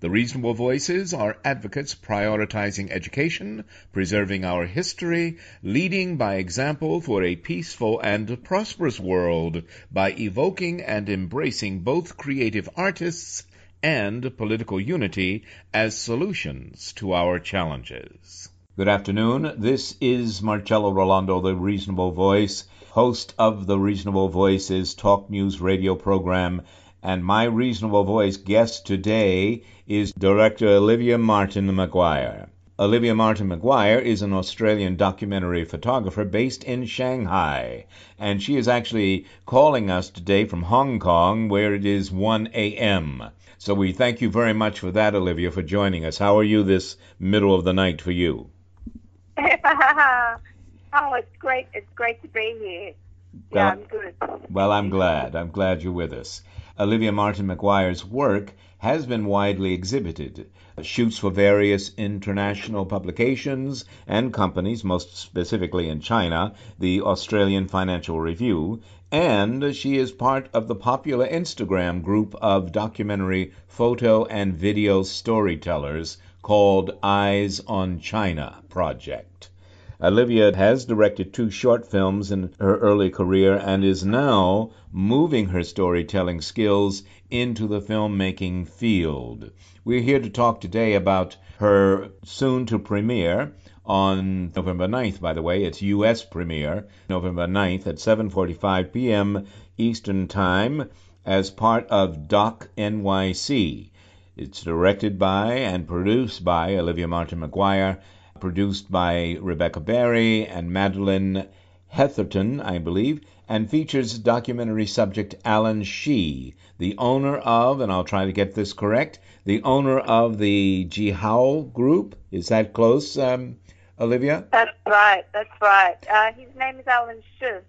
The reasonable voices are advocates prioritizing education, preserving our history, leading by example for a peaceful and prosperous world by evoking and embracing both creative artists and political unity as solutions to our challenges. Good afternoon. This is Marcello Rollando, the Reasonable Voice, host of the Reasonable Voices Talk News radio program and my reasonable voice guest today is Director Olivia Martin McGuire. Olivia Martin McGuire is an Australian documentary photographer based in Shanghai, and she is actually calling us today from Hong Kong, where it is 1 a.m. So we thank you very much for that, Olivia, for joining us. How are you this middle of the night for you? oh, it's great. It's great to be here. Yeah, I'm good. Well, I'm glad. I'm glad you're with us. Olivia Martin McGuire's work has been widely exhibited. Shoots for various international publications and companies, most specifically in China, the Australian Financial Review, and she is part of the popular Instagram group of documentary photo and video storytellers called Eyes on China Project. Olivia has directed two short films in her early career and is now moving her storytelling skills into the filmmaking field. We're here to talk today about her soon to premiere on November 9th, by the way. It's U.S. premiere, November 9th at 7.45 p.m. Eastern Time as part of Doc NYC. It's directed by and produced by Olivia Martin McGuire produced by Rebecca Barry and Madeleine Hetherton, I believe, and features documentary subject Allen Shi, the owner of, and I'll try to get this correct, the owner of the Jiahao Group. Is that close, um, Olivia? That's right. That's right. Uh, his name is Allen Shi, and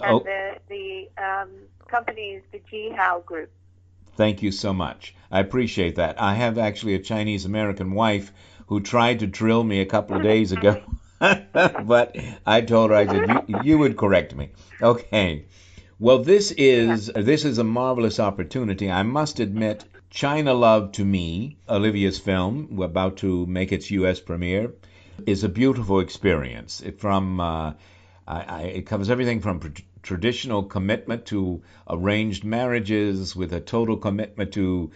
oh. the the um, company is the Jiahao Group. Thank you so much. I appreciate that. I have actually a Chinese American wife who tried to drill me a couple of days ago. but I told her, I said, you, you would correct me. Okay. Well, this is this is a marvelous opportunity. I must admit, China Love to me, Olivia's film, about to make its U.S. premiere, is a beautiful experience. It from uh, I, I, it covers everything from pr- traditional commitment to arranged marriages, with a total commitment to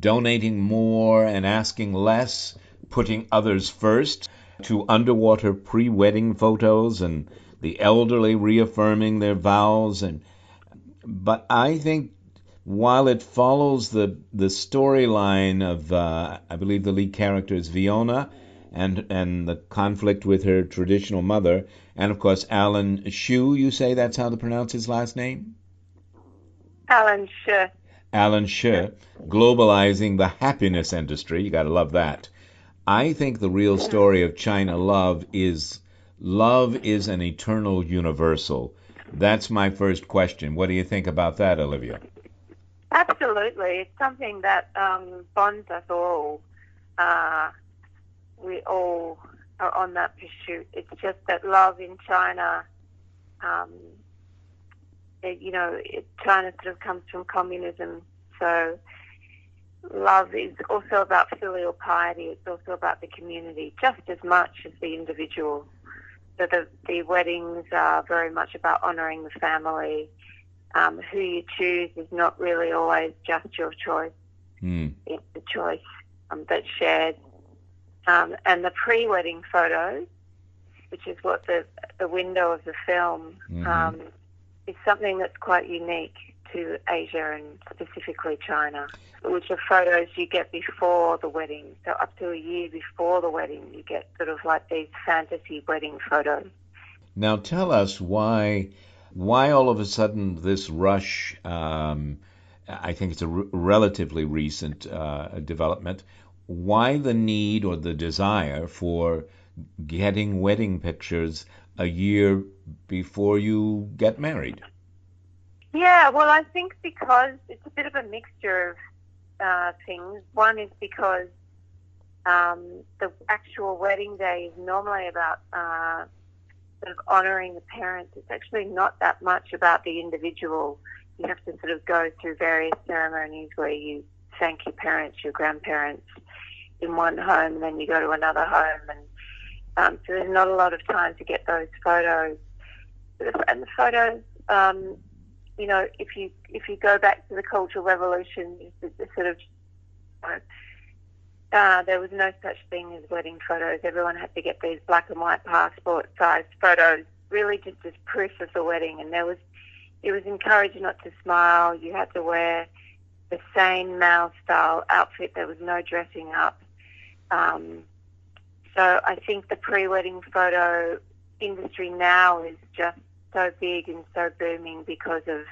donating more and asking less putting others first, to underwater pre wedding photos and the elderly reaffirming their vows and but I think while it follows the the storyline of uh, I believe the lead character is Fiona and and the conflict with her traditional mother and of course Alan Shu you say that's how to pronounce his last name? Alan Shu Alan Shu globalizing the happiness industry you got to love that I think the real story of China love is love is an eternal universal. That's my first question. What do you think about that, Olivia? Absolutely. It's something that um, bonds us all. Uh, we all are on that pursuit. It's just that love in China, um, it, you know, it, China sort of comes from communism. So love is also about filial piety. It's also about the community, just as much as the individual. so the, the weddings are very much about honouring the family. Um, who you choose is not really always just your choice. Mm. It's a choice um, that's shared. Um, and the pre-wedding photos, which is what the the window of the film, Mhm. um, is something that's quite unique to Asia and specifically China, which are photos you get before the wedding. So up to a year before the wedding, you get sort of like these fantasy wedding photos. Now tell us why why all of a sudden this rush. Um, I think it's a r- relatively recent uh, development. Why the need or the desire for getting wedding pictures a year before you get married? Yeah, well, I think because it's a bit of a mixture of uh, things. One is because um, the actual wedding day is normally about uh, sort of honouring the parents. It's actually not that much about the individual. You have to sort of go through various ceremonies where you thank your parents, your grandparents in one home, and then you go to another home, and um, so there's not a lot of time to get those photos. And the photos, um, you know, if you if you go back to the Cultural Revolution, the, the sort of you uh, there was no such thing as wedding photos. Everyone had to get these black and white passport sized photos, really just as proof of the wedding. And there was, it was encouraged not to smile. You had to wear the same male style outfit. There was no dressing up. Um, so I think the pre-wedding photo industry now is just so big and so booming because of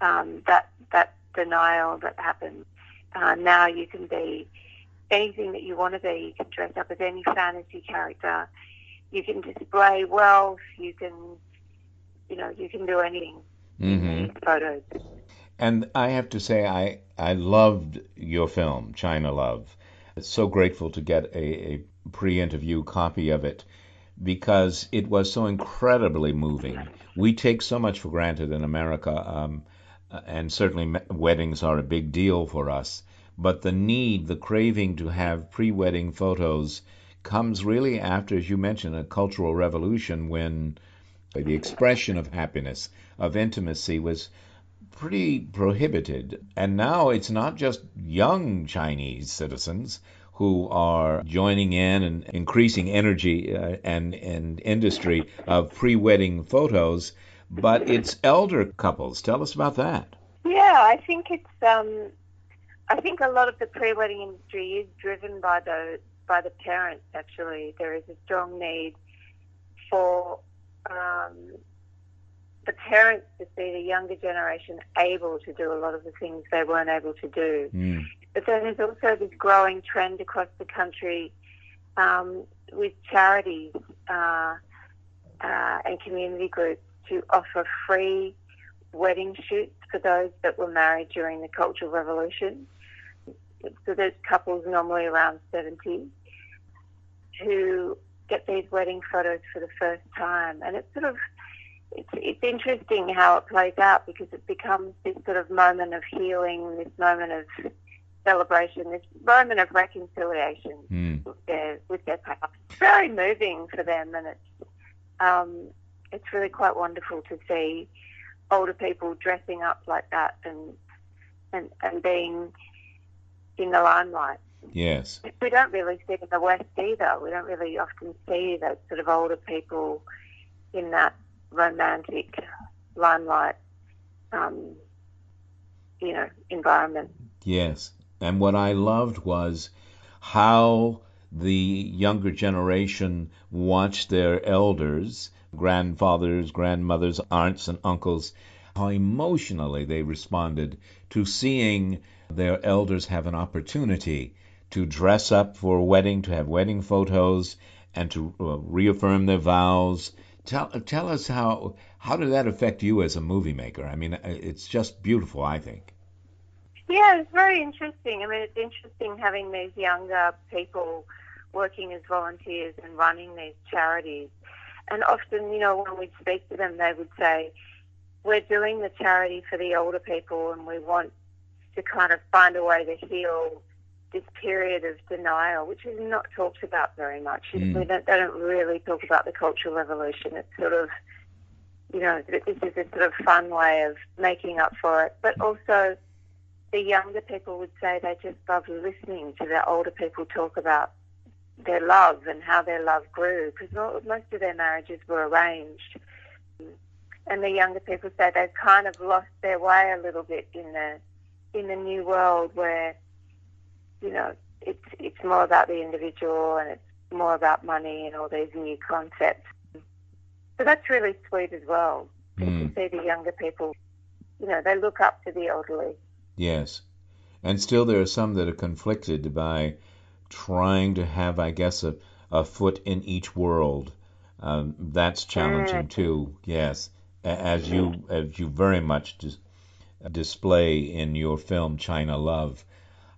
um, that that denial that happened. Uh, now you can be anything that you want to be. You can dress up as any fantasy character. You can display wealth. You can, you know, you can do anything Mm-hmm. photos. And I have to say, I I loved your film, China Love. So grateful to get a, a pre-interview copy of it because it was so incredibly moving. We take so much for granted in America, um, and certainly weddings are a big deal for us. But the need, the craving to have pre-wedding photos comes really after, as you mentioned, a cultural revolution when the expression of happiness, of intimacy was pretty prohibited. And now it's not just young Chinese citizens who are joining in and increasing energy uh, and, and industry of pre-wedding photos, but it's elder couples. Tell us about that. Yeah, I think it's. Um, I think a lot of the pre-wedding industry is driven by the by the parents. Actually, there is a strong need for um, the parents to see the younger generation able to do a lot of the things they weren't able to do. Mm. But then there's also this growing trend across the country um, with charities uh, uh, and community groups to offer free wedding shoots for those that were married during the Cultural Revolution. So there's couples normally around 70 who get these wedding photos for the first time. And it's sort of, it's, it's interesting how it plays out because it becomes this sort of moment of healing, this moment of celebration, this moment of reconciliation Mm. with their with their past. It's very moving for them, and it's um, it's really quite wonderful to see older people dressing up like that and and and being in the limelight. Yes. We don't really see in the West either. We don't really often see those sort of older people in that romantic limelight, um, you know, environment. Yes. And what I loved was how the younger generation watched their elders, grandfathers, grandmothers, aunts, and uncles, how emotionally they responded to seeing their elders have an opportunity to dress up for a wedding, to have wedding photos, and to uh, reaffirm their vows. Tell, tell us how how did that affect you as a movie maker? I mean, uh, it's just beautiful, I think. Yeah, it's very interesting. I mean, it's interesting having these younger people working as volunteers and running these charities. And often, you know, when we'd speak to them, they would say, we're doing the charity for the older people and we want to kind of find a way to heal this period of denial, which is not talked about very much. Mm. We don't, they don't really talk about the Cultural Revolution. It's sort of, you know, this is a sort of fun way of making up for it. But also, the younger people would say they just love listening to the older people talk about their love and how their love grew because most of their marriages were arranged. And the younger people say they've kind of lost their way a little bit in the in the new world where you know it's it's more about the individual and it's more about money and all these new concepts. So that's really sweet as well Mm. to see the younger people. You know, they look up to the elderly. Yes. And still, there are some that are conflicted by trying to have, I guess, a, a foot in each world. Um, that's challenging too. Yes, as you as you very much dis- display in your film China Love.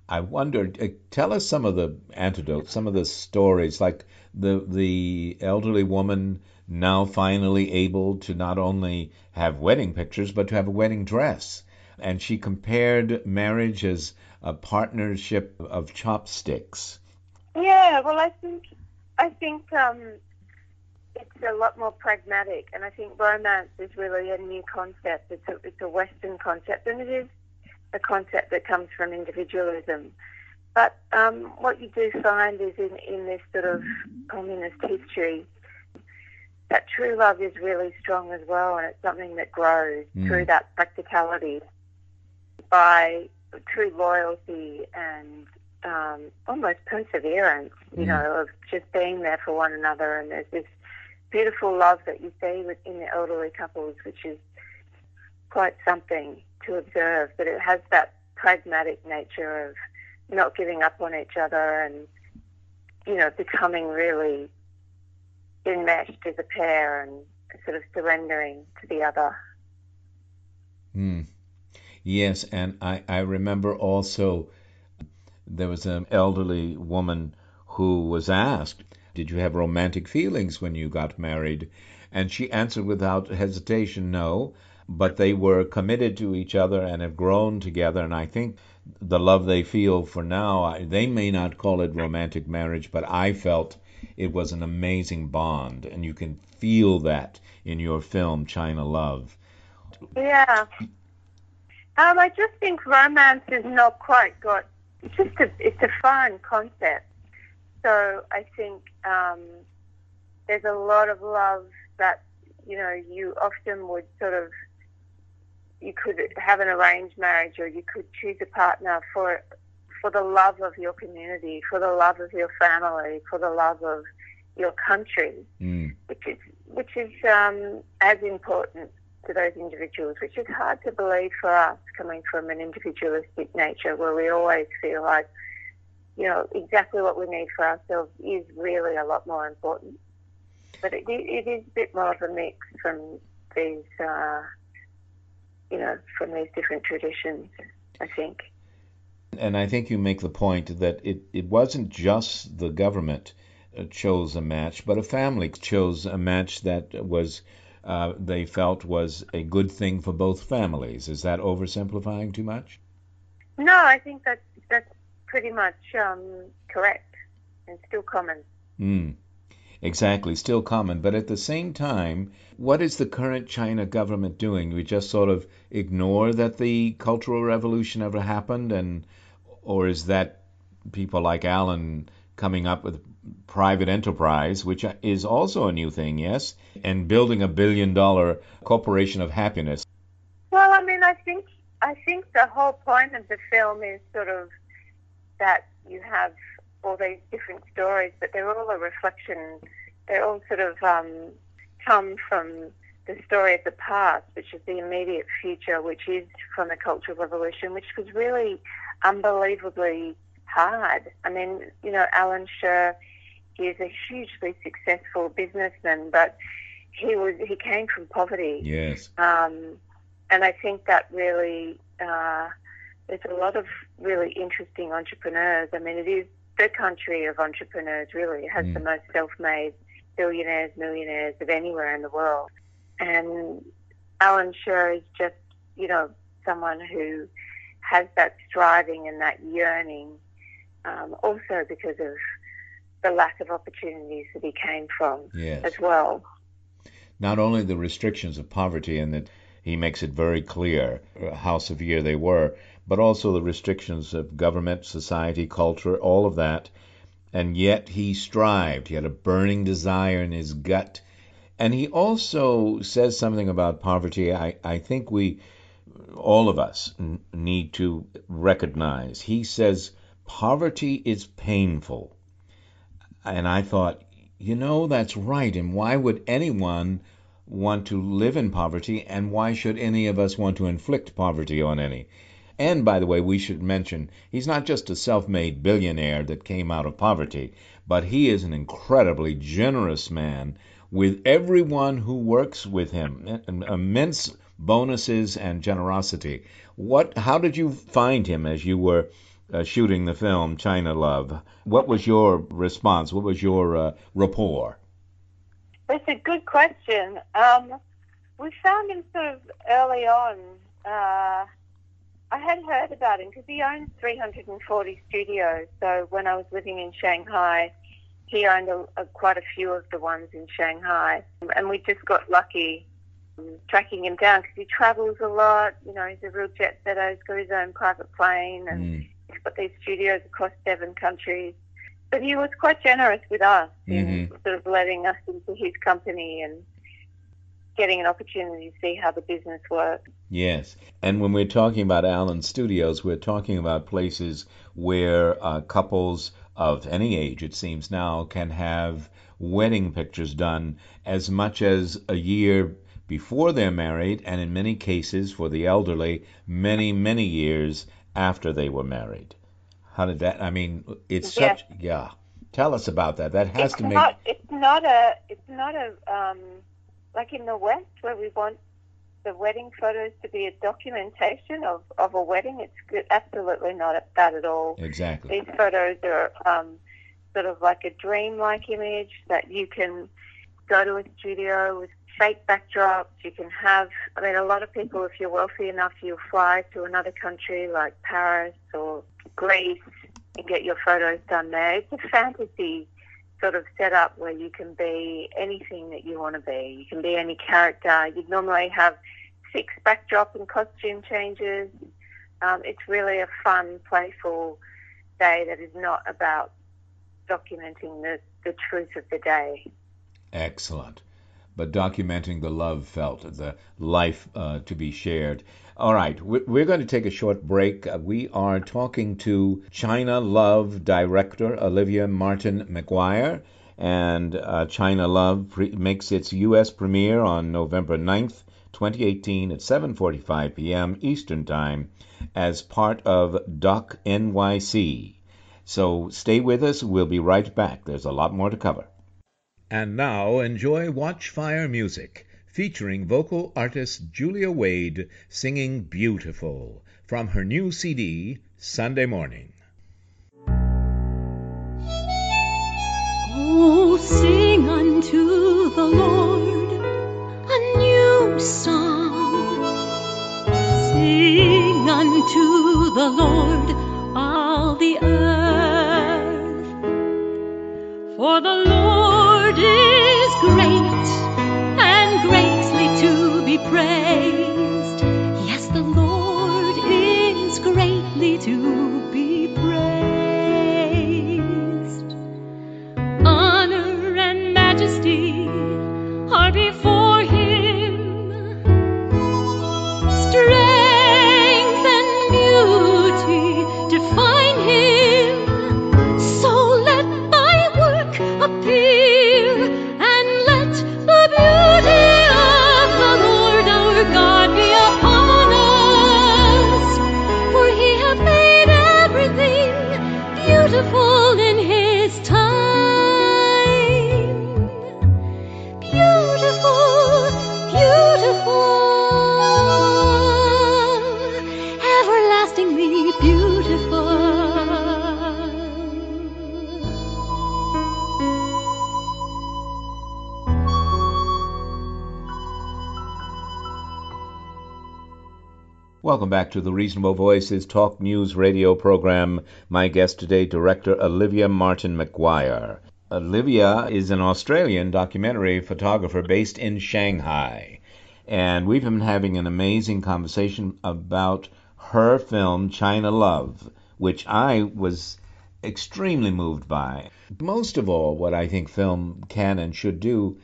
I wondered, uh, tell us some of the antidotes, some of the stories, like the the elderly woman now finally able to not only have wedding pictures but to have a wedding dress, and she compared marriage as a partnership of chopsticks. Yeah, well, I think I think um, it's a lot more pragmatic, and I think romance is really a new concept. It's a it's a Western concept, and it is a concept that comes from individualism. But um, what you do find is in, in this sort of communist history, that true love is really strong as well, and it's something that grows Mm. through that practicality by true loyalty and um, almost perseverance, you Mm. know, of just being there for one another. And there's this beautiful love that you see within the elderly couples, which is quite something to observe. But it has that pragmatic nature of not giving up on each other and, you know, becoming really enmeshed as a pair and sort of surrendering to the other. Hmm. Yes, and I, I remember also there was an elderly woman who was asked, Did you have romantic feelings when you got married? And she answered without hesitation, No. But they were committed to each other and have grown together. And I think the love they feel for now, they may not call it romantic marriage, but I felt it was an amazing bond. And you can feel that in your film, China Love. Yeah. Um, I just think romance has not quite got. It's just a. It's a fun concept. So I think um, there's a lot of love that you know you often would sort of. You could have an arranged marriage, or you could choose a partner for for the love of your community, for the love of your family, for the love of your country Mm. which is which is um, as important to those individuals, which is hard to believe for us coming from an individualistic nature where we always feel like, you know, exactly what we need for ourselves is really a lot more important. But it, it is a bit more of a mix from these, uh, you know, from these different traditions, I think. And I think you make the point that it, it wasn't just the government uh, chose a match, but a family chose a match that was uh, they felt was a good thing for both families. Is that oversimplifying too much? No, I think that's that's pretty much um, correct and still common. Mm. Exactly, still common. But at the same time, what is the current China government doing? We just sort of ignore that the Cultural Revolution ever happened, and or is that people like Allen coming up with private enterprise, which is also a new thing, yes, and building a billion dollar corporation of happiness? Well, I mean, I think I think the whole point of the film is sort of that you have all these different stories, but they're all a reflection. They all sort of um, come from the story of the past, which is the immediate future, which is from the Cultural Revolution, which was really unbelievably hard. I mean, you know, Allen Shi, he is a hugely successful businessman, but he was he came from poverty. Yes. Um, and I think that really, uh, there's a lot of really interesting entrepreneurs. I mean, it is the country of entrepreneurs, really. It has Mm. the most self made billionaires, millionaires of anywhere in the world. And Allen Shi is just, you know, someone who has that striving and that yearning um, also because of the lack of opportunities that he came from Yes. as well. Not only the restrictions of poverty, and that he makes it very clear how severe they were, but also the restrictions of government, society, culture, all of that. And yet he strived. He had a burning desire in his gut. And he also says something about poverty I, I think we, all of us, n- need to recognize. He says, poverty is painful. And I thought, you know, that's right. And why would anyone want to live in poverty? And why should any of us want to inflict poverty on any? And by the way, we should mention he's not just a self made billionaire that came out of poverty, but he is an incredibly generous man with everyone who works with him. Immense bonuses and generosity. What? How did you find him as you were uh, shooting the film China Love? What was your response? What was your uh, rapport? It's a good question. Um, we found him sort of early on. Uh, I had heard about him because he owns 340 studios. So when I was living in Shanghai, he owned a, a, quite a few of the ones in Shanghai. And we just got lucky um, tracking him down because he travels a lot. You know, he's a real jet setter. He's got his own private plane and Mm. he's got these studios across seven countries. But he was quite generous with us in sort of letting us into his company and getting an opportunity to see how the business works. Yes. And when we're talking about Allen Studios, we're talking about places where uh, couples of any age, it seems now, can have wedding pictures done as much as a year before they're married, and in many cases, for the elderly, many, many years after they were married. How did that? I mean, it's Yeah. such. Yeah. Tell us about that. That has it's to make. not. It's not a. It's not a. Um, like in the West, where we want the wedding photos to be a documentation of, of a wedding. It's good, absolutely not that at all. Exactly. These photos are um, sort of like a dreamlike image that you can go to a studio with fake backdrops. You can have, I mean, a lot of people, if you're wealthy enough, you'll fly to another country like Paris or Greece and get your photos done there. It's a fantasy sort of set up where you can be anything that you want to be. You can be any character. You'd normally have six backdrop and costume changes. Um, it's really a fun, playful day that is not about documenting the, the truth of the day. Excellent. But documenting the love felt, the life uh, to be shared. All right, we- we're going to take a short break. Uh, We are talking to China Love director Olivia Martin McGuire, and uh, China Love pre- makes its U.S. premiere on November 9th, 2018 at 7:45 p.m. Eastern Time as part of Doc NYC. So stay with us. We'll be right back. There's a lot more to cover. And now enjoy Watchfire music featuring vocal artist Julia Wade singing Beautiful from her new CD, Sunday Morning. Oh, sing unto the Lord a new song. Sing unto the Lord back to the Reasonable Voices Talk News Radio program. My guest today, director Olivia Martin McGuire. Olivia is an Australian documentary photographer based in Shanghai. And we've been having an amazing conversation about her film, China Love, which I was extremely moved by. Most of all, what I think film can and should do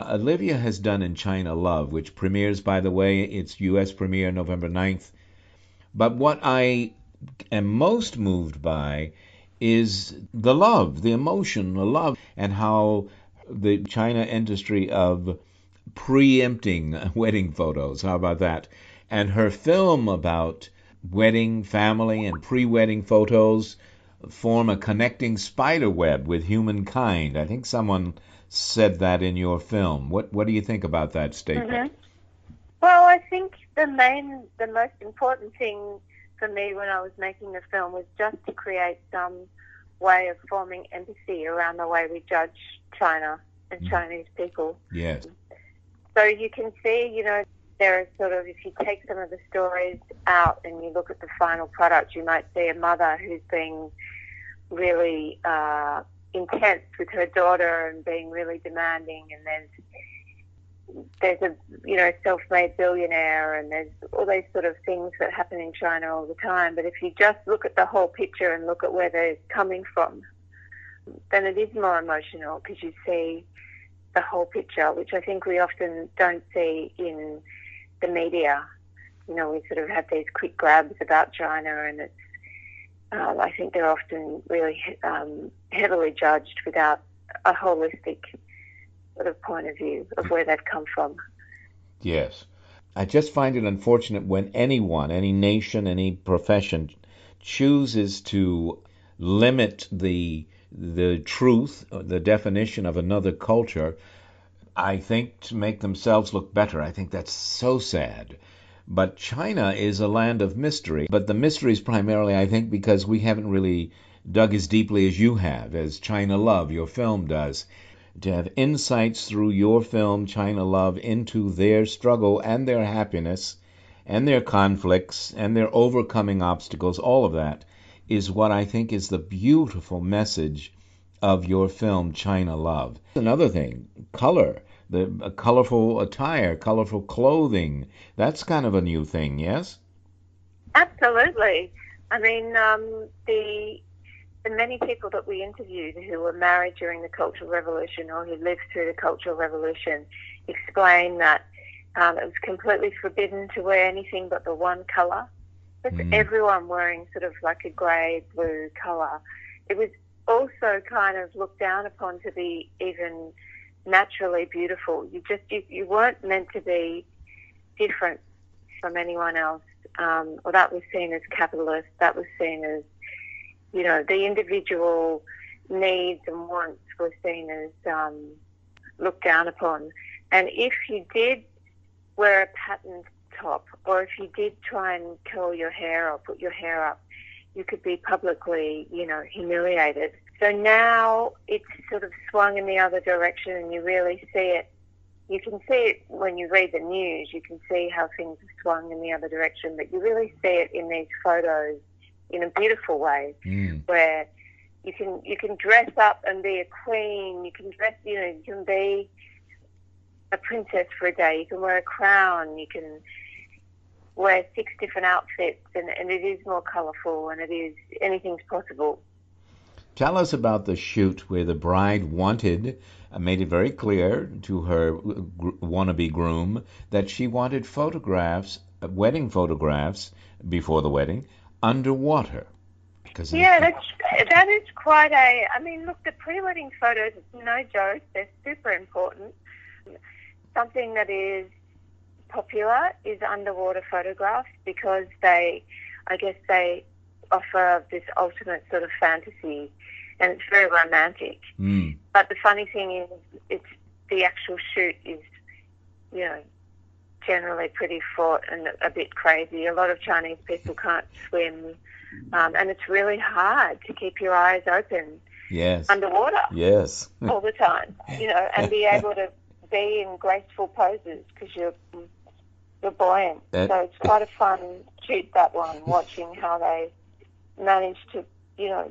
Olivia has done in China Love, which premieres, by the way, its U.S. premiere November 9th. But what I am most moved by is the love, the emotion, the love, and how the China industry of preempting wedding photos, how about that? And her film about wedding, family, and pre wedding photos form a connecting spider web with humankind. I think someone said that in your film. What what do you think about that statement? Mm-hmm. Well, I think the main, the most important thing for me when I was making the film was just to create some way of forming empathy around the way we judge China and mm. Chinese people. Yes. So you can see, you know, there are sort of, if you take some of the stories out and you look at the final product, you might see a mother who's being really uh, intense with her daughter and being really demanding and there's there's a you know self-made billionaire and there's all these sort of things that happen in China all the time. But if you just look at the whole picture and look at where they're coming from then it is more emotional because you see the whole picture which I think we often don't see in the media. You know we sort of have these quick grabs about China and it's um, I think they're often really um, heavily judged without a holistic sort of point of view of where they've come from. Yes. I just find it unfortunate when anyone, any nation, any profession chooses to limit the the truth, the definition of another culture, I think to make themselves look better. I think that's so sad. But China is a land of mystery. But the mystery is primarily, I think, because we haven't really dug as deeply as you have, as China Love, your film, does. To have insights through your film, China Love, into their struggle and their happiness and their conflicts and their overcoming obstacles, all of that is what I think is the beautiful message of your film, China Love. Another thing, color the colorful attire, colorful clothing. That's kind of a new thing, yes? Absolutely. I mean, um, the the many people that we interviewed who were married during the Cultural Revolution or who lived through the Cultural Revolution explain that um, it was completely forbidden to wear anything but the one colour. With mm. everyone wearing sort of like a grey blue colour. It was also kind of looked down upon to be even naturally beautiful. You just you, you weren't meant to be different from anyone else. Um, or that was seen as capitalist. That was seen as you know the individual needs and wants were seen as um, looked down upon. And if you did wear a patterned top, or if you did try and curl your hair or put your hair up, you could be publicly, you know, humiliated. So now it's sort of swung in the other direction, and you really see it. You can see it when you read the news. You can see how things have swung in the other direction, but you really see it in these photos in a beautiful way, mm. where you can you can dress up and be a queen. You can dress, you know, you can be a princess for a day. You can wear a crown. You can wear six different outfits, and, and it is more colourful, and it is anything's possible. Tell us about the shoot where the bride wanted, uh, made it very clear to her wannabe groom that she wanted photographs, uh, wedding photographs, before the wedding, underwater. Because yeah, that's that is quite a. I mean, look, the pre-wedding photos, no joke. They're super important. Something that is popular is underwater photographs because they, I guess, they offer this ultimate sort of fantasy and it's very romantic. Mm. But the funny thing is, it's the actual shoot is, you know, generally pretty fraught and a bit crazy. A lot of Chinese people can't swim, um, and it's really hard to keep your eyes open. Yes. Underwater. Yes. all the time, you know, and be able to be in graceful poses because you're flamboyant. That- so it's quite a fun shoot that one, watching how they manage to, you know,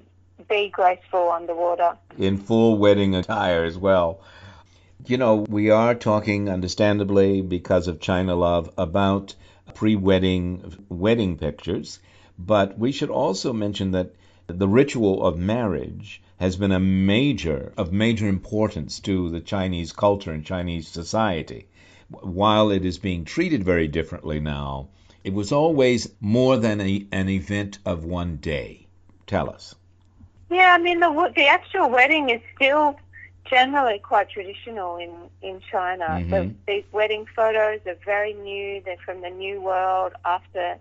be graceful underwater. in full wedding attire as well. You know, we are talking, understandably, because of China Love, about pre wedding wedding pictures, but we should also mention that the ritual of marriage has been a major, of major importance to the Chinese culture and Chinese society. While it is being treated very differently now, it was always more than a, an event of one day. Tell us. Yeah, I mean the the actual wedding is still generally quite traditional in in China. The, Mhm. these wedding photos are very new. They're from the New World after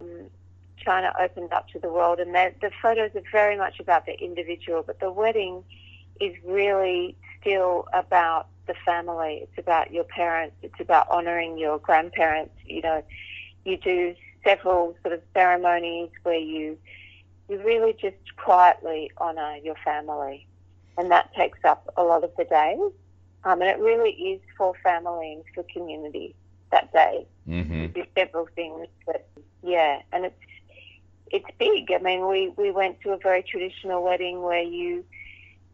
um, China opened up to the world, and the photos are very much about the individual. But the wedding is really still about the family. It's about your parents. It's about honouring your grandparents. You know, you do several sort of ceremonies where you you really just quietly honour your family, and that takes up a lot of the day. Um, and it really is for family and for community that day. Mm-hmm. There's several things that, yeah, and it's it's big. I mean, we we went to a very traditional wedding where you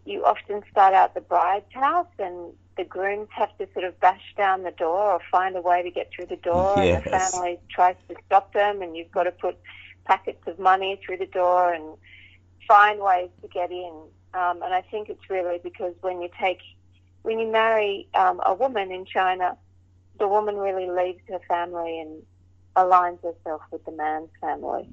you often start out the bride's house and the grooms have to sort of bash down the door or find a way to get through the door and the family tries to stop them and you've got to put packets of money through the door and find ways to get in. Um, and I think it's really because when you take when you marry um, a woman in China, the woman really leaves her family and aligns herself with the man's family.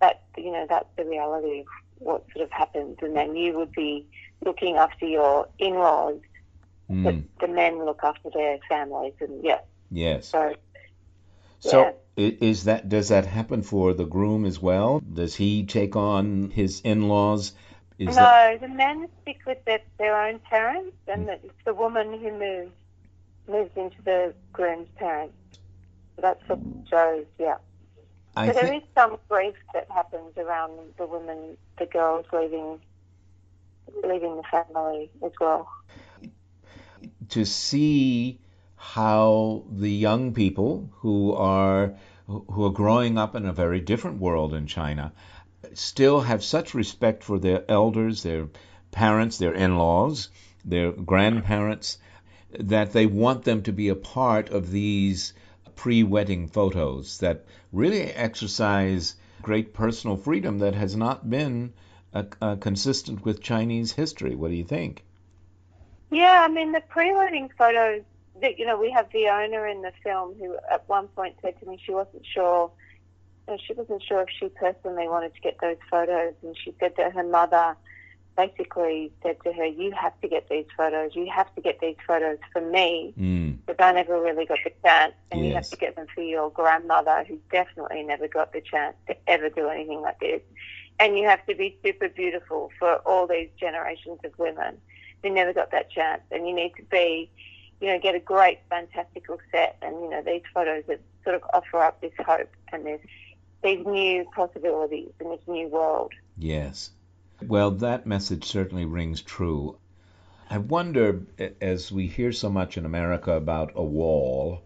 That you know, that's the reality of what sort of happens, and then you would be looking after your in-laws, but Mm, the men look after their families, and yeah. yes. So So Yeah. is that does that happen for the groom as well? Does he take on his in-laws? Is no, that the men stick with their, their own parents, and the, it's the woman who moves moves into the groom's parents. So that's what shows, yeah. I So there think is some grief that happens around the women, the girls leaving, leaving the family as well. to see how the young people who are who are growing up in a very different world in China still have such respect for their elders, their parents, their in-laws, their grandparents that they want them to be a part of these pre-wedding photos that really exercise great personal freedom that has not been uh, uh, consistent with Chinese history. What do you think? Yeah, I mean the pre-wedding photos. That you know, we have the owner in the film who at one point said to me she wasn't sure. Know, She wasn't sure if she personally wanted to get those photos, and she said that her mother basically said to her, "You have to get these photos. You have to get these photos for me." Mm, But I never really got the chance, and you have to get them for your grandmother, who definitely never got the chance to ever do anything like this. And you have to be super beautiful for all these generations of women who never got that chance. And you need to be, you know, get a great, fantastical set. And you know, these photos that sort of offer up this hope and this these new possibilities in this new world. Yes. Well, that message certainly rings true. I wonder, as we hear so much in America about a wall,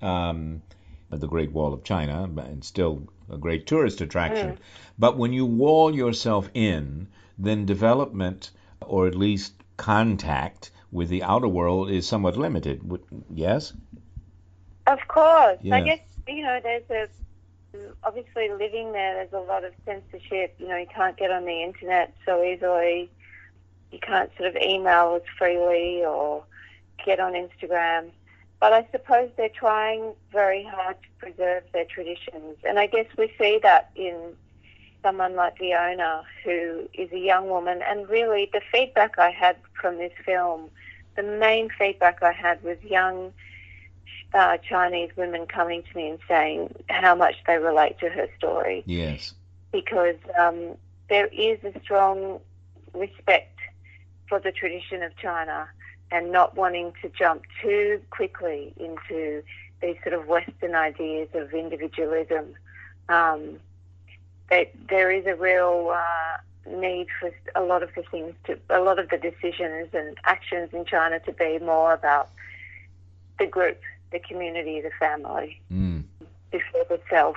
um, the Great Wall of China, and still a great tourist attraction, but when you wall yourself in, then development, or at least contact with the outer world, is somewhat limited. Yes? Of course. Yeah. I guess, you know, there's a, obviously living there, there's a lot of censorship. You know, you can't get on the internet so easily. You can't sort of email as freely or get on Instagram. But I suppose they're trying very hard to preserve their traditions. And I guess we see that in someone like Fiona, who is a young woman. And really, the feedback I had from this film, the main feedback I had was young uh, Chinese women coming to me and saying how much they relate to her story Yes. because um, there is a strong respect for the tradition of China and not wanting to jump too quickly into these sort of Western ideas of individualism. Um, that there is a real uh, need for a lot of the things to, a lot of the decisions and actions in China to be more about the group the community, the family, Mm. before the self.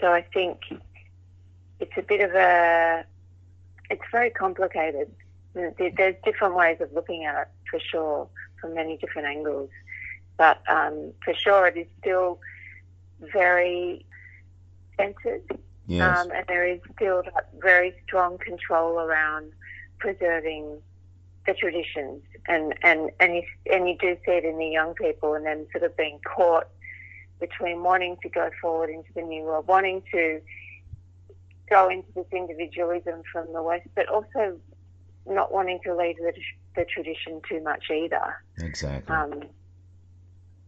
So I think it's a bit of a, it's very complicated. There's different ways of looking at it for sure, from many different angles. But um, for sure, it is still very centered Yes. um, and there is still that very strong control around preserving the traditions, and and and you and you do see it in the young people, and them sort of being caught between wanting to go forward into the new world, wanting to go into this individualism from the West, but also not wanting to leave the, the tradition too much either. exactly. Um,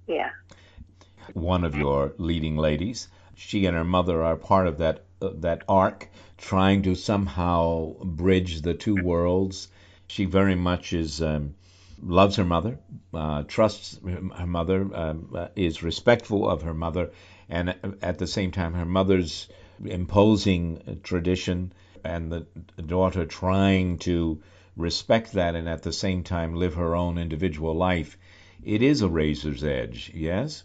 yeah. one of your leading ladies. She and her mother are part of that uh, that arc, trying to somehow bridge the two worlds. She very much is um, loves her mother, uh, trusts her mother, um, uh, is respectful of her mother, and at the same time, her mother's imposing tradition and the daughter trying to respect that and at the same time live her own individual life. It is a razor's edge, yes?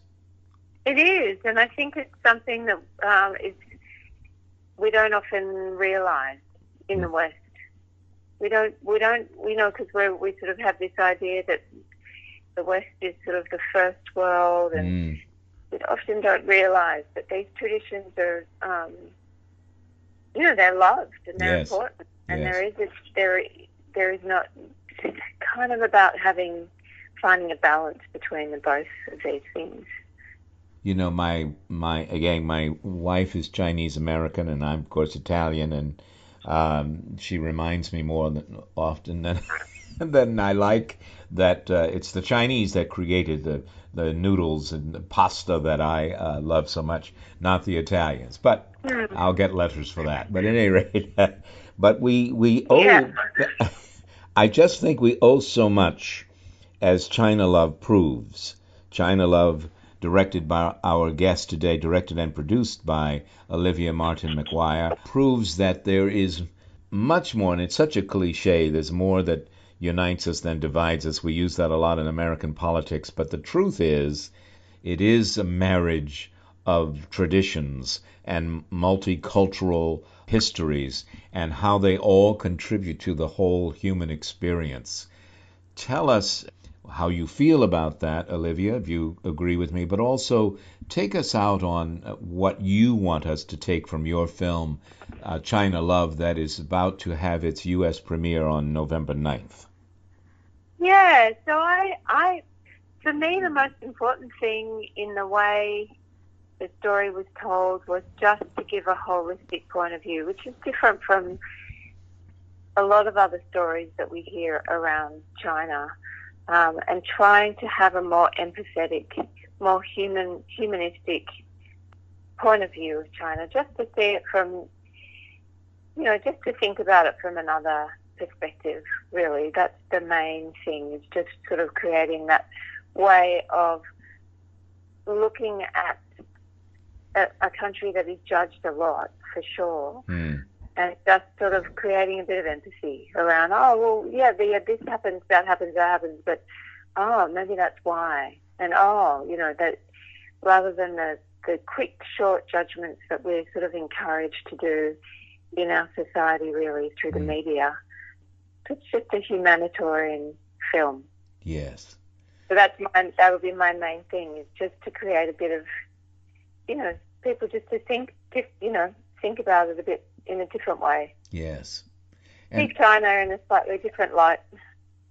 It is, and I think it's something that um, is we don't often realise in the West. We don't, we don't, we know because we we sort of have this idea that the West is sort of the first world, and Mm, we often don't realise that these traditions are, um, you know, they're loved and they're Yes. important, and Yes. there is this, there there is not. It's kind of about having finding a balance between the both of these things. you know, my my again, my wife is Chinese American, and I'm of course Italian, and um, she reminds me more than often than than I like that uh, it's the Chinese that created the the noodles and the pasta that I uh, love so much, not the Italians. But I'll get letters for that. But at any rate, but we we owe. Yeah. I just think we owe so much, as China Love proves. China Love, directed by our guest today, directed and produced by Olivia Martin McGuire, proves that there is much more, and it's such a cliche. There's more that unites us than divides us. We use that a lot in American politics, but the truth is, it is a marriage of traditions and multicultural histories and how they all contribute to the whole human experience. Tell us how you feel about that, Olivia, if you agree with me, but also take us out on uh, what you want us to take from your film, uh, China Love, that is about to have its U.S. premiere on November 9th. Yeah, so I, I, for me, the most important thing in the way the story was told was just to give a holistic point of view, which is different from a lot of other stories that we hear around China, um, and trying to have a more empathetic, more human, humanistic point of view of China, just to see it from, you know, just to think about it from another perspective, really. That's the main thing, is just sort of creating that way of looking at a, a country that is judged a lot, for sure, Hmm. And just sort of creating a bit of empathy around, oh, well, yeah, the, this happens, that happens, that happens, but, oh, maybe that's why. And, oh, you know, that rather than the, the quick, short judgments that we're sort of encouraged to do in our society, really, through the mm. media. It's just a humanitarian film. Yes. So that's my, that would be my main thing, is just to create a bit of, you know, people just to think, just, you know, think about it a bit in a different way. Yes. See China in a slightly different light.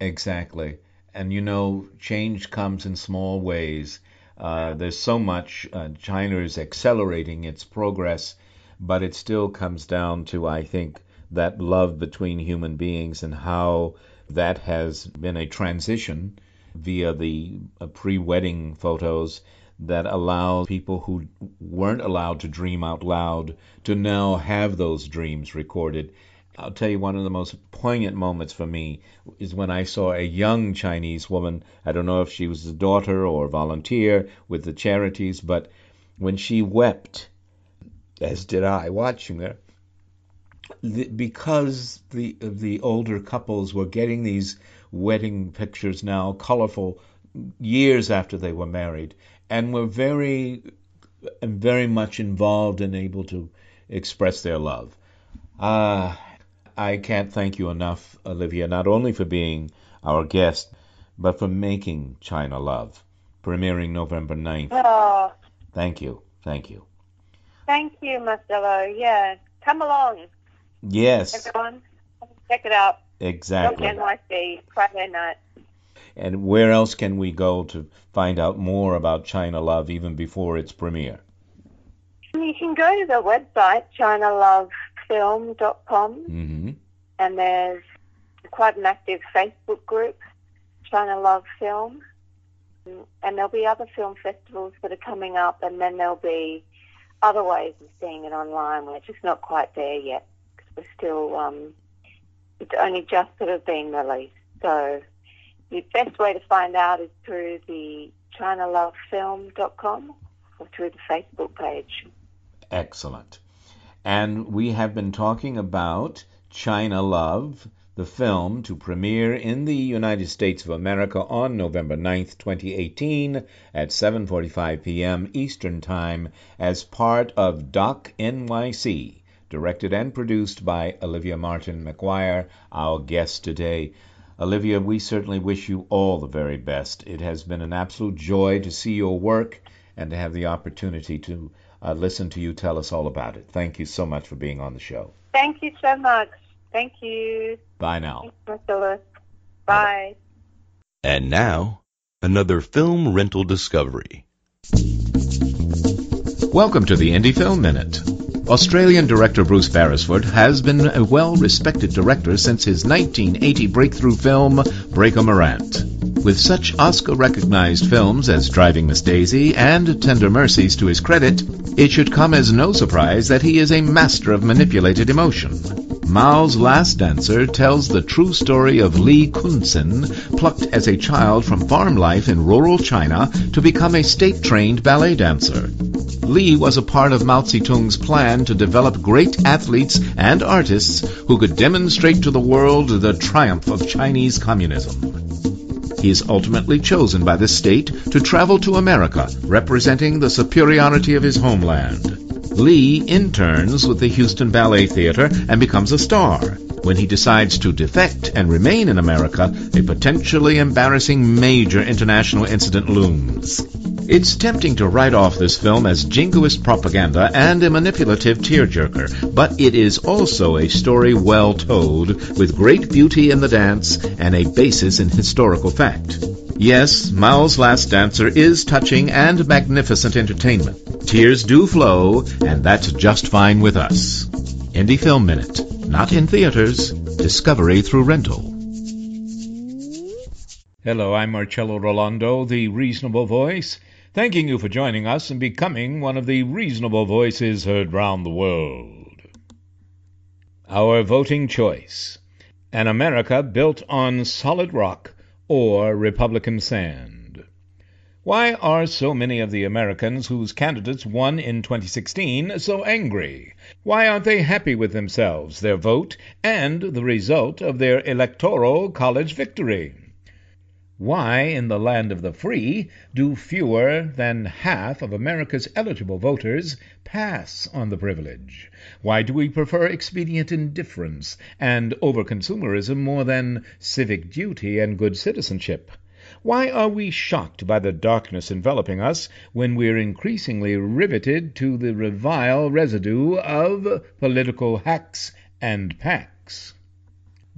Exactly. And you know, change comes in small ways. Uh, there's so much. Uh, China is accelerating its progress, but it still comes down to, I think, that love between human beings and how that has been a transition via the uh, pre wedding photos that allow people who weren't allowed to dream out loud to now have those dreams recorded. I'll tell you one of the most poignant moments for me is when I saw a young Chinese woman. I don't know if she was a daughter or a volunteer with the charities, but when she wept, as did I, watching her, the, because the the older couples were getting these wedding pictures now, colorful, years after they were married, and were very, very much involved and able to express their love. Uh, I can't thank you enough, Olivia, not only for being our guest, but for making China Love, premiering November 9th. Oh, Thank you. Thank you. thank you, Marcello. Yeah, come along, Yes, everyone. Check it out. exactly. NYC, Friday night. And where else can we go to find out more about China Love even before its premiere? You can go to the website, chinalovefilm.com, hmm and there's quite an active Facebook group, China Love Film. And there'll be other film festivals that are coming up, and then there'll be other ways of seeing it online. We're just not quite there yet because we're still, um, it's only just sort of been released. So the best way to find out is through the chinalovefilm.com or through the Facebook page. Excellent. And we have been talking about China Love, the film to premiere in the United States of America on November 9th, 2018 at 7:45 p.m. Eastern Time as part of Doc NYC, directed and produced by Olivia Martin McGuire, our guest today. Olivia, we certainly wish you all the very best. It has been an absolute joy to see your work and to have the opportunity to uh, listen to you tell us all about it. Thank you so much for being on the show. Thank you so much. Thank you. Bye now. Thanks, Marcellus. Bye. And now, another film rental discovery. Welcome to the Indie Film Minute. Australian director Bruce Beresford has been a well-respected director since his 1980 breakthrough film Breaker Morant. With such Oscar-recognized films as Driving Miss Daisy and Tender Mercies to his credit, it should come as no surprise that he is a master of manipulated emotion. Mao's Last Dancer tells the true story of Li Cunxin, plucked as a child from farm life in rural China to become a state-trained ballet dancer. Li was a part of Mao Zedong's plan to develop great athletes and artists who could demonstrate to the world the triumph of Chinese communism. He is ultimately chosen by the state to travel to America, representing the superiority of his homeland. Li interns with the Houston Ballet Theater and becomes a star. When he decides to defect and remain in America, a potentially embarrassing major international incident looms. It's tempting to write off this film as jingoist propaganda and a manipulative tearjerker, but it is also a story well told, with great beauty in the dance and a basis in historical fact. Yes, Mao's Last Dancer is touching and magnificent entertainment. Tears do flow, and that's just fine with us. Indie Film Minute. Not in theaters. Discovery through rental. Hello, I'm Marcello Rollando, the Reasonable Voice, thanking you for joining us and becoming one of the reasonable voices heard round the world. Our voting choice an America built on solid rock or Republican sand. Why are so many of the Americans whose candidates won in 2016 so angry? Why aren't they happy with themselves, their vote, and the result of their electoral college victory? Why, in the land of the free, do fewer than half of America's eligible voters pass on the privilege? Why do we prefer expedient indifference and overconsumerism more than civic duty and good citizenship? Why are we shocked by the darkness enveloping us when we're increasingly riveted to the revile residue of political hacks and packs?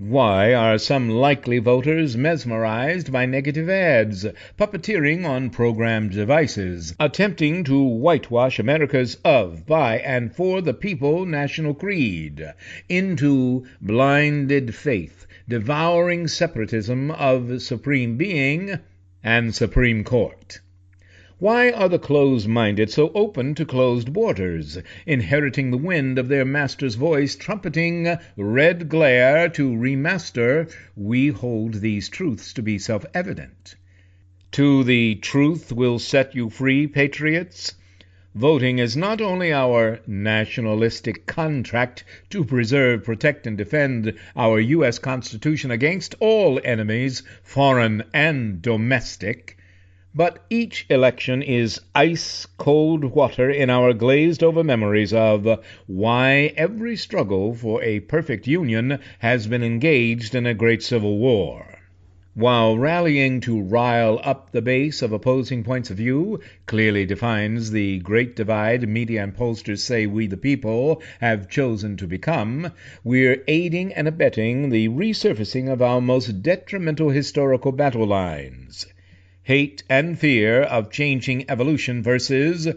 Why are some likely voters mesmerized by negative ads, puppeteering on programmed devices, attempting to whitewash America's of, by, and for the people national creed into blinded faith, devouring separatism of Supreme Being and Supreme Court? Why are the closed minded so open to closed borders, inheriting the wind of their master's voice, trumpeting red glare to remaster, We hold these truths to be self evident? To the truth will set you free, patriots? Voting is not only our nationalistic contract to preserve, protect, and defend our U.S. Constitution against all enemies, foreign and domestic But each election is ice cold water in our glazed over memories of why every struggle for a perfect union has been engaged in a great civil war. While rallying to rile up the base of opposing points of view clearly defines the great divide media and pollsters say we the people have chosen to become, we're aiding and abetting the resurfacing of our most detrimental historical battle lines hate and fear of changing evolution versus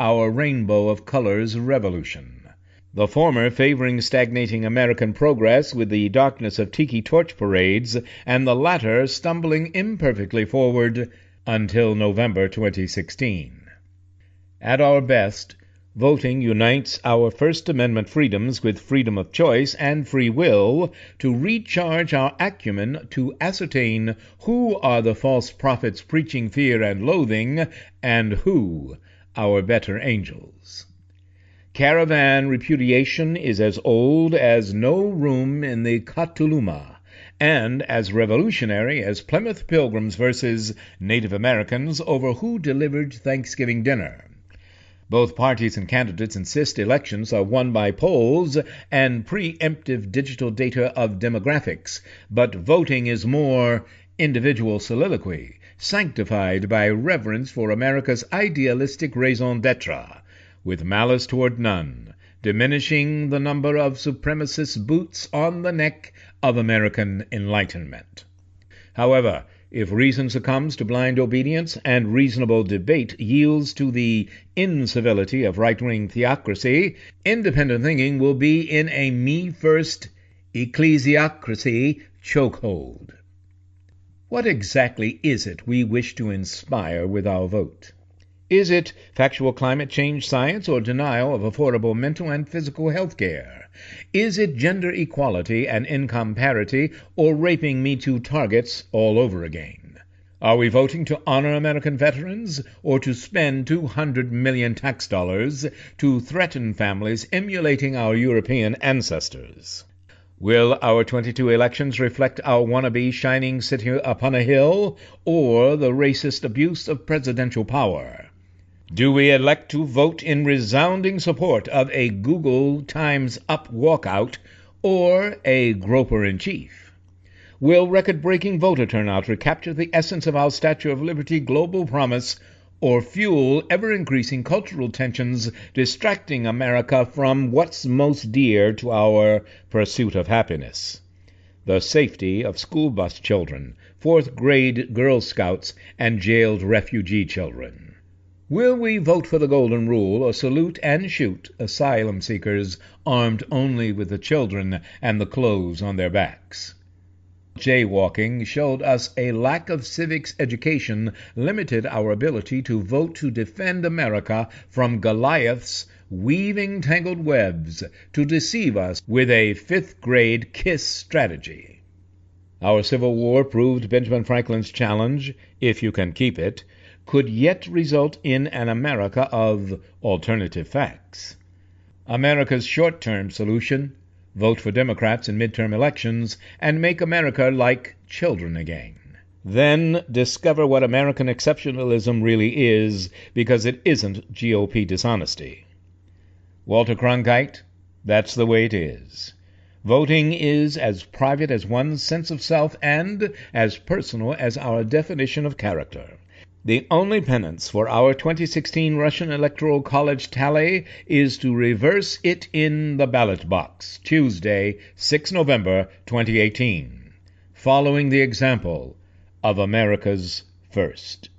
our rainbow of colors revolution. The former favoring stagnating American progress with the darkness of tiki torch parades, and the latter stumbling imperfectly forward until November 2016. At our best, Voting unites our First Amendment freedoms with freedom of choice and free will to recharge our acumen to ascertain who are the false prophets preaching fear and loathing, and who our better angels. Caravan repudiation is as old as no room in the kataluma, and as revolutionary as Plymouth Pilgrims versus Native Americans over who delivered Thanksgiving dinner. Both parties and candidates insist elections are won by polls and preemptive digital data of demographics, but voting is more individual soliloquy, sanctified by reverence for America's idealistic raison d'etre, with malice toward none, diminishing the number of supremacist boots on the neck of American enlightenment. However, if reason succumbs to blind obedience, and reasonable debate yields to the incivility of right wing theocracy, independent thinking will be in a me first ecclesiocracy chokehold. What exactly is it we wish to inspire with our vote? Is it factual climate change science or denial of affordable mental and physical health care? Is it gender equality and income parity or raping Me Too targets all over again? Are we voting to honor American veterans or to spend 200 million tax dollars to threaten families emulating our European ancestors? Will our 22 elections reflect our wannabe shining city upon a hill or the racist abuse of presidential power? Do we elect to vote in resounding support of a Google Times Up walkout or a groper in chief? Will record breaking voter turnout recapture the essence of our Statue of Liberty global promise or fuel ever increasing cultural tensions, distracting America from what's most dear to our pursuit of happiness? The safety of school bus children, fourth grade Girl Scouts, and jailed refugee children. Will we vote for the Golden Rule or salute and shoot asylum seekers armed only with the children and the clothes on their backs? Jaywalking showed us a lack of civics education limited our ability to vote to defend America from Goliath's weaving tangled webs to deceive us with a fifth grade kiss strategy. Our Civil War proved Benjamin Franklin's challenge, if you can keep it, could yet result in an America of alternative facts. America's short term solution vote for Democrats in midterm elections and make America like children again. Then discover what American exceptionalism really is, because it isn't GOP dishonesty. Walter Cronkite, that's the way it is. Voting is as private as one's sense of self and as personal as our definition of character. The only penance for our 2016 Russian Electoral College tally is to reverse it in the ballot box, Tuesday, 6 November 2018, following the example of America's first.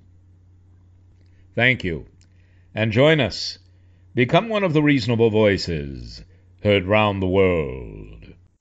Thank you, and join us. Become one of the reasonable voices heard round the world.